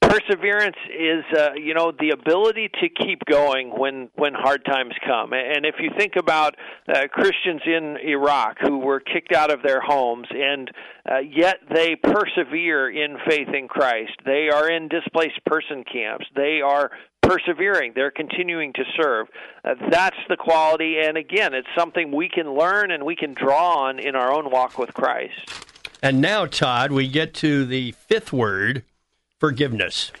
Perseverance is, uh, you know, the ability to keep going when when hard times come. And if you think about uh, Christians in Iraq who were kicked out of their homes, and uh, yet they persevere in faith in Christ. They are in displaced person camps. They are persevering. They're continuing to serve. Uh, that's the quality, and again, it's something we can learn and we can draw on in our own walk with Christ. And now, Todd, we get to the fifth word forgiveness.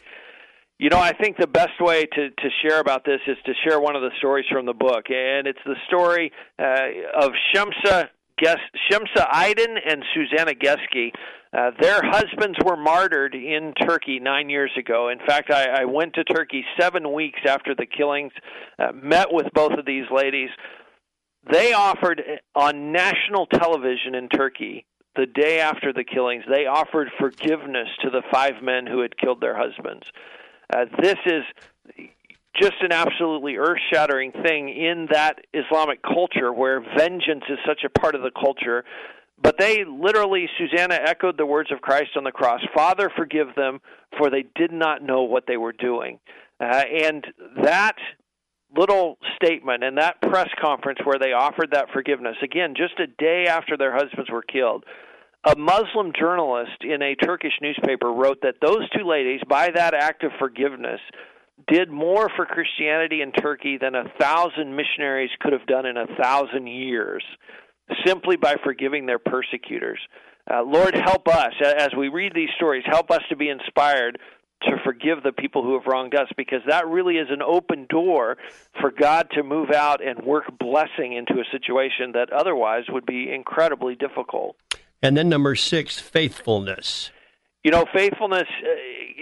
You know, I think the best way to, to share about this is to share one of the stories from the book, and it's the story uh, of Shemsa Shemsa Aydin and Susanna Geske. Uh, their husbands were martyred in Turkey nine years ago. In fact, I, I went to Turkey seven weeks after the killings, uh, met with both of these ladies. They offered on national television in Turkey the day after the killings, they offered forgiveness to the five men who had killed their husbands. Uh, this is just an absolutely earth shattering thing in that Islamic culture where vengeance is such a part of the culture but they literally, Susanna echoed the words of Christ on the cross Father, forgive them, for they did not know what they were doing. Uh, and that little statement and that press conference where they offered that forgiveness, again, just a day after their husbands were killed, a Muslim journalist in a Turkish newspaper wrote that those two ladies, by that act of forgiveness, did more for Christianity in Turkey than a thousand missionaries could have done in a thousand years simply by forgiving their persecutors. Uh, Lord, help us as we read these stories, help us to be inspired to forgive the people who have wronged us because that really is an open door for God to move out and work blessing into a situation that otherwise would be incredibly difficult. And then number six, faithfulness. You know, faithfulness uh,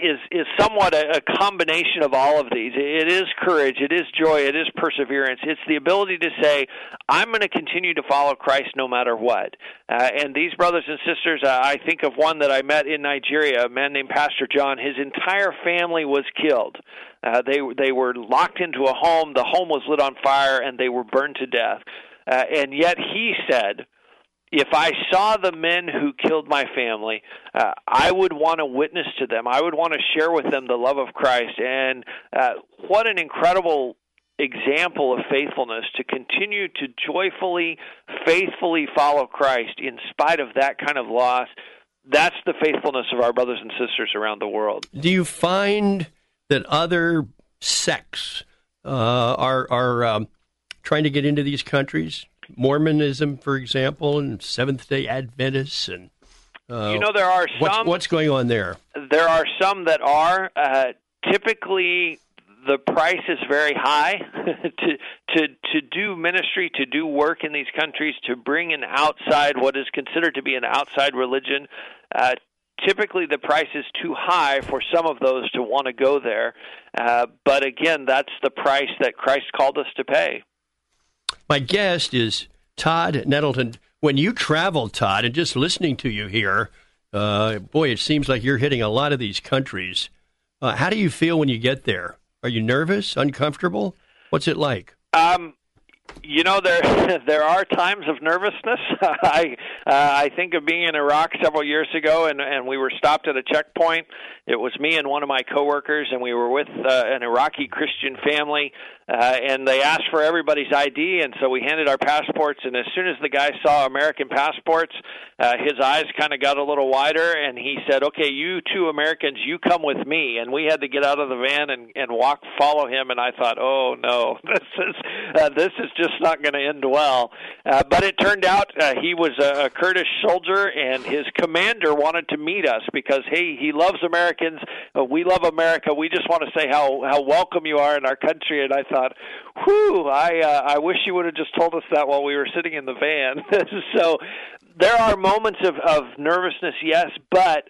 is is somewhat a, combination of all of these. It is courage, it is joy, it is perseverance. It's the ability to say, "I'm going to continue to follow Christ no matter what." Uh, and these brothers and sisters, uh, I think of one that I met in Nigeria, a man named Pastor John. His entire family was killed. Uh, they they were locked into a home. The home was lit on fire, and they were burned to death. Uh, and yet he said if I saw the men who killed my family, uh, I would want to witness to them. I would want to share with them the love of Christ. And uh, what an incredible example of faithfulness to continue to joyfully, faithfully follow Christ in spite of that kind of loss. That's the faithfulness of our brothers and sisters around the world. Do you find that other sects uh, are are um, trying to get into these countries? Mormonism, for example, and Seventh Day Adventists, and uh, you know there are what's, some. What's going on there? There are some that are uh, typically the price is very high to to to do ministry, to do work in these countries, to bring an outside what is considered to be an outside religion. Uh, typically, the price is too high for some of those to want to go there. Uh, but again, that's the price that Christ called us to pay. My guest is Todd Nettleton. When you travel, Todd, and just listening to you here, uh, boy, it seems like you're hitting a lot of these countries. Uh, how do you feel when you get there? Are you nervous, uncomfortable? What's it like? Um, you know there there are times of nervousness. I uh, I think of being in Iraq several years ago, and and we were stopped at a checkpoint. It was me and one of my coworkers, and we were with uh, an Iraqi Christian family. Uh, and they asked for everybody's ID, and so we handed our passports. And as soon as the guy saw American passports, uh, his eyes kind of got a little wider, and he said, "Okay, you two Americans, you come with me." And we had to get out of the van and and walk, follow him. And I thought, "Oh no, this is uh, this is just not going to end well." Uh, but it turned out uh, he was a, a Kurdish soldier, and his commander wanted to meet us because hey, he loves Americans. Uh, we love America. We just want to say how how welcome you are in our country. And I thought, whew, I uh, I wish you would have just told us that while we were sitting in the van. so there are moments of, of nervousness, yes, but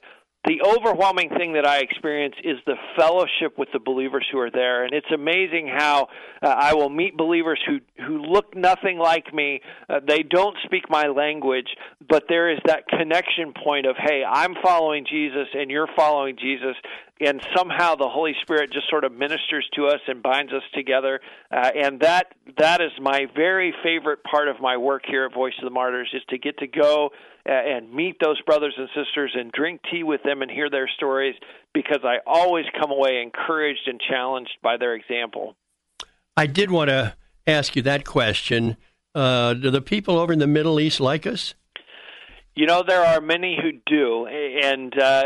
the overwhelming thing that I experience is the fellowship with the believers who are there, and it's amazing how uh, I will meet believers who who look nothing like me. Uh, they don't speak my language, but there is that connection point of, hey, I'm following Jesus, and you're following Jesus, and somehow the Holy Spirit just sort of ministers to us and binds us together. Uh, and that that is my very favorite part of my work here at Voice of the Martyrs is to get to go uh, and meet those brothers and sisters and drink tea with them and hear their stories because I always come away encouraged and challenged by their example. I did want to ask you that question. Uh, do the people over in the Middle East like us? You know, there are many who do, and uh,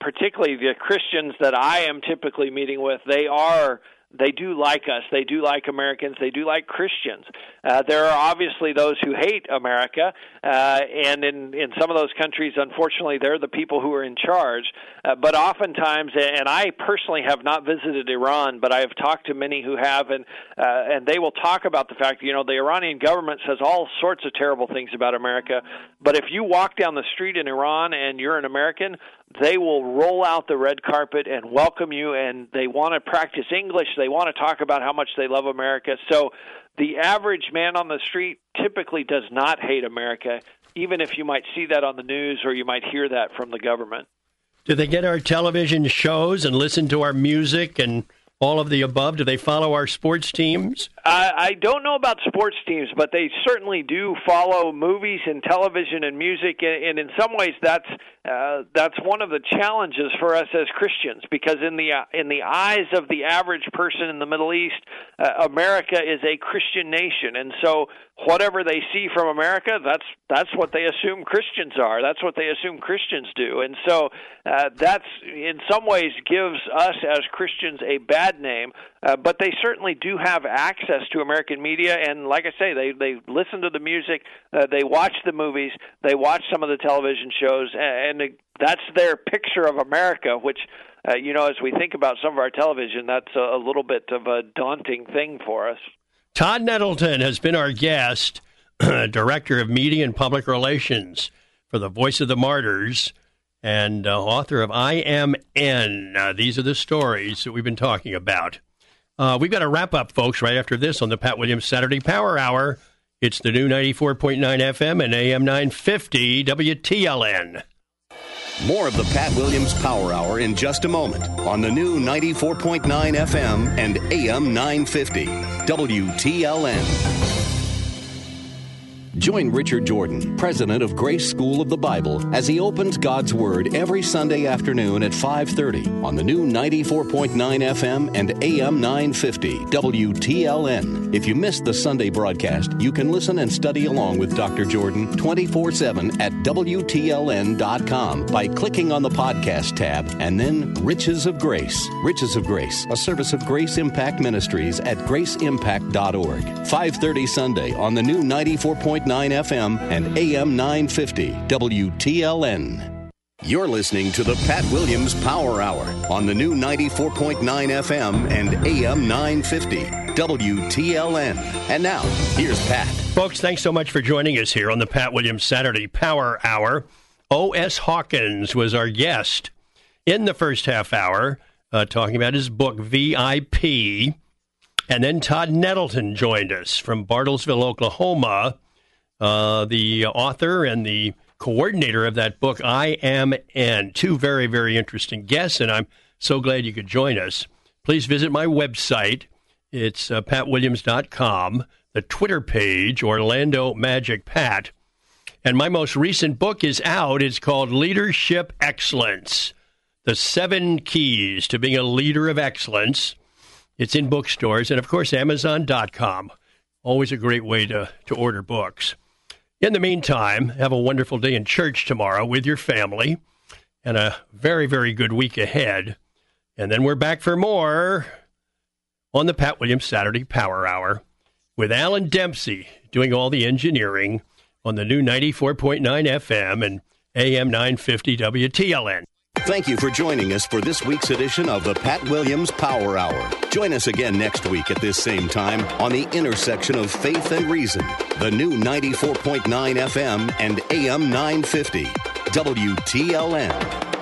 particularly the Christians that I am typically meeting with, they are they do like us. They do like Americans. They do like Christians. Uh, there are obviously those who hate America, uh, and in in some of those countries, unfortunately, they're the people who are in charge. Uh, but oftentimes, and I personally have not visited Iran, but I have talked to many who have, and uh, and they will talk about the fact, you know, the Iranian government says all sorts of terrible things about America, but if you walk down the street in Iran and you're an American, they will roll out the red carpet and welcome you and they want to practice English they want to talk about how much they love America so the average man on the street typically does not hate America even if you might see that on the news or you might hear that from the government do they get our television shows and listen to our music and all of the above? Do they follow our sports teams? I, don't know about sports teams, but they certainly do follow movies and television and music, and, and in some ways, that's uh, that's one of the challenges for us as Christians, because in the uh, in the eyes of the average person in the Middle East, uh, America is a Christian nation, and so whatever they see from America, that's that's what they assume Christians are. That's what they assume Christians do, and so uh, that's in some ways gives us as Christians a bad name. Uh, but they certainly do have access to American media, and like I say, they they listen to the music, uh, they watch the movies, they watch some of the television shows, and, and that's their picture of America, which. Uh, you know, as we think about some of our television, that's a, a little bit of a daunting thing for us. Todd Nettleton has been our guest, Director of Media and Public Relations for the Voice of the Martyrs and uh, author of I Am N. Uh, these are the stories that we've been talking about. Uh, we've got to wrap up, folks, right after this on the Pat Williams Saturday Power Hour. It's the new 94.9 FM and AM 950 WTLN. More of the Pat Williams Power Hour in just a moment on the new 94.9 FM and AM 950 WTLN. Join Richard Jordan, president of Grace School of the Bible, as he opens God's Word every Sunday afternoon at 5:30 on the new 94.9 FM and AM 950 WTLN. If you missed the Sunday broadcast, you can listen and study along with Dr. Jordan 24/7 at WTLN.com by clicking on the podcast tab and then Riches of Grace. Riches of Grace, a service of Grace Impact Ministries at graceimpact.org. 5:30 Sunday on the new 94. 9 FM and AM 950 WTLN. You're listening to the Pat Williams Power Hour on the new 94.9 FM and AM 950 WTLN. And now, here's Pat. Folks, thanks so much for joining us here on the Pat Williams Saturday Power Hour. O.S. Hawkins was our guest in the first half hour, uh, talking about his book, VIP. And then Todd Nettleton joined us from Bartlesville, Oklahoma uh, the author and the coordinator of that book, I Am N. Two very, very interesting guests, and I'm so glad you could join us. Please visit my website. It's uh, patwilliams.com, the Twitter page, Orlando Magic Pat. And my most recent book is out. It's called Leadership Excellence The Seven Keys to Being a Leader of Excellence. It's in bookstores and, of course, Amazon.com. Always a great way to, to order books. In the meantime, have a wonderful day in church tomorrow with your family and a very, very good week ahead. And then we're back for more on the Pat Williams Saturday Power Hour with Alan Dempsey doing all the engineering on the new 94.9 FM and AM 950 WTLN. Thank you for joining us for this week's edition of the Pat Williams Power Hour. Join us again next week at this same time on the intersection of faith and reason. The new 94.9 FM and AM 950 WTLN.